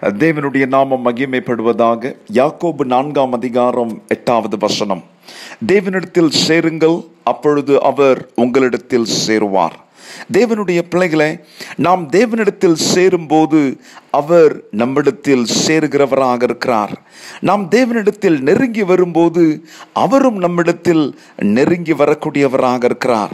தேவனுடைய நாமம் மகிமைப்படுவதாக யாக்கோபு நான்காம் அதிகாரம் எட்டாவது வசனம். தேவனிடத்தில் சேருங்கள் அப்பொழுது அவர் உங்களிடத்தில் சேருவார். தேவனுடைய பிள்ளைகளை நாம் தேவனிடத்தில் சேரும்போது அவர் நம்மிடத்தில் சேருகிறவராக இருக்கிறார். நாம் தேவனிடத்தில் நெருங்கி வரும்போது அவரும் நம்மிடத்தில் நெருங்கி வரக்கூடியவராக இருக்கிறார்.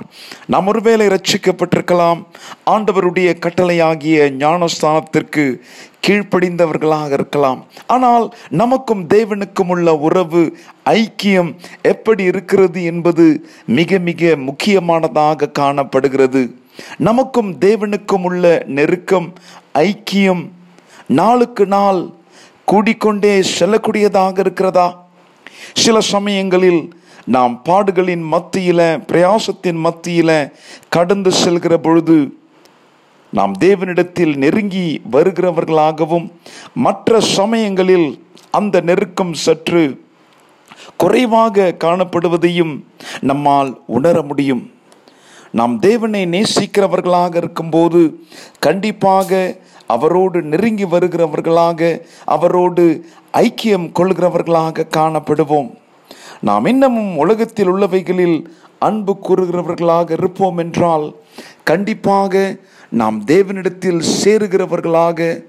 நாம் ஒருவேளை ரட்சிக்கப்பட்டிருக்கலாம் ஆண்டவருடைய கட்டளையாகிய ஞானஸ்தானத்திற்கு கீழ்ப்படிந்தவர்களாக இருக்கலாம். ஆனால் நமக்கும் தேவனுக்கும் உள்ள உறவு ஐக்கியம் எப்படி இருக்கிறது என்பது மிக மிக முக்கியமானதாக காணப்படுகிறது. நமக்கும் தேவனுக்கும் உள்ள நெருக்கம் ஐக்கியம் நாளுக்கு நாள் கூடிக்கொண்டே செல்லக்கூடியதாக இருக்கிறதா? சில சமயங்களில் நாம் பாடுகளின் மத்தியில பிரயாசத்தின் மத்தியில கடந்து செல்கிற பொழுது நாம் தேவனிடத்தில் நெருங்கி வருகிறவர்களாகவும் மற்ற சமயங்களில் அந்த நெருக்கம் சற்று குறைவாக காணப்படுவதையும் நம்மால் உணர முடியும். நாம் தேவனை நேசிக்கிறவர்களாக இருக்கும்போது கண்டிப்பாக அவரோடு நெருங்கி வருகிறவர்களாக அவரோடு ஐக்கியம் கொள்கிறவர்களாக காணப்படுவோம். நாம் இன்னமும் உலகத்தில் உள்ளவைகளில் அன்பு கூறுகிறவர்களாக இருப்போம் என்றால் கண்டிப்பாக நாம் தேவனிடத்தில் சேருகிறவர்களாக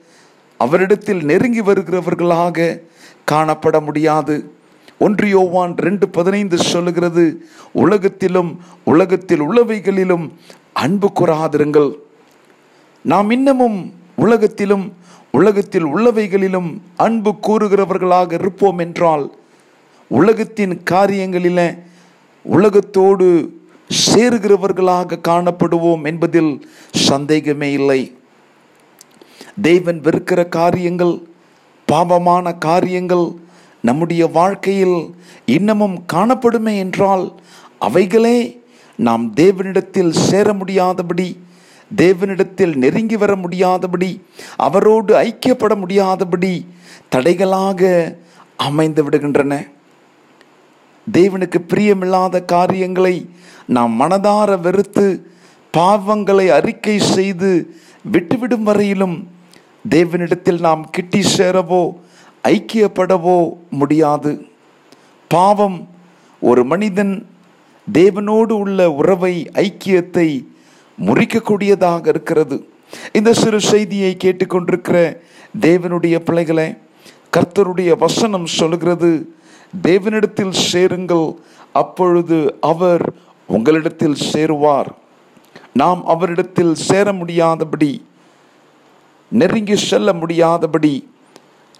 அவரிடத்தில் நெருங்கி வருகிறவர்களாக காணப்பட முடியாது. ஒன்று யோவான் ரெண்டு பதினைந்து சொல்லுகிறது உலகத்திலும் உலகத்தில் உள்ளவைகளிலும் அன்பு கூறாதிருங்கள். நாம் இன்னமும் உலகத்திலும் உலகத்தில் உள்ளவைகளிலும் அன்பு கூறுகிறவர்களாக இருப்போம் என்றால் உலகத்தின் காரியங்களில உலகத்தோடு சேருகிறவர்களாக காணப்படுவோம் என்பதில் சந்தேகமே இல்லை. தேவன் வெறுக்கிற காரியங்கள் பாவமான காரியங்கள் நம்முடைய வாழ்க்கையில் இன்னமும் காணப்படுமே என்றால் அவைகளே நாம் தேவனிடத்தில் சேர முடியாதபடி தேவனிடத்தில் நெருங்கி வர முடியாதபடி அவரோடு ஐக்கியப்பட முடியாதபடி தடைகளாக அமைந்து விடுகின்றன. தேவனுக்கு பிரியமில்லாத காரியங்களை நாம் மனதார வெறுத்து பாவங்களை அறிக்கை செய்து விட்டுவிடும் வரையிலும் தேவனிடத்தில் நாம் கிட்டி சேரவோ ஐக்கியப்படவோ முடியாது. பாவம் ஒரு மனிதன் தேவனோடு உள்ள உறவை ஐக்கியத்தை முறிக்கக்கூடியதாக இருக்கிறது. இந்த சிறு செய்தியை கேட்டுக்கொண்டிருக்கிற தேவனுடைய பிள்ளைகளை கர்த்தருடைய வசனம் சொல்கிறது தேவனிடத்தில் சேருங்கள் அப்பொழுது அவர் உங்களிடத்தில் சேருவார். நாம் அவரிடத்தில் சேர முடியாதபடி நெருங்கி செல்ல முடியாதபடி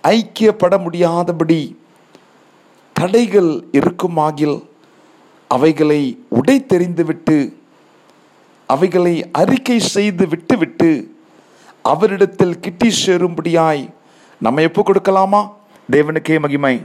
ஐக்கியப்பட முடியாதபடி தடைகள் இருக்குமாகில் அவைகளை உடை தெரிந்துவிட்டு அவைகளை அறிக்கை செய்து விட்டுவிட்டு அவரிடத்தில் கிட்டி சேரும்படியாய் நம்ம எப்போ கொடுக்கலாமா? தேவனுக்கே மகிமை.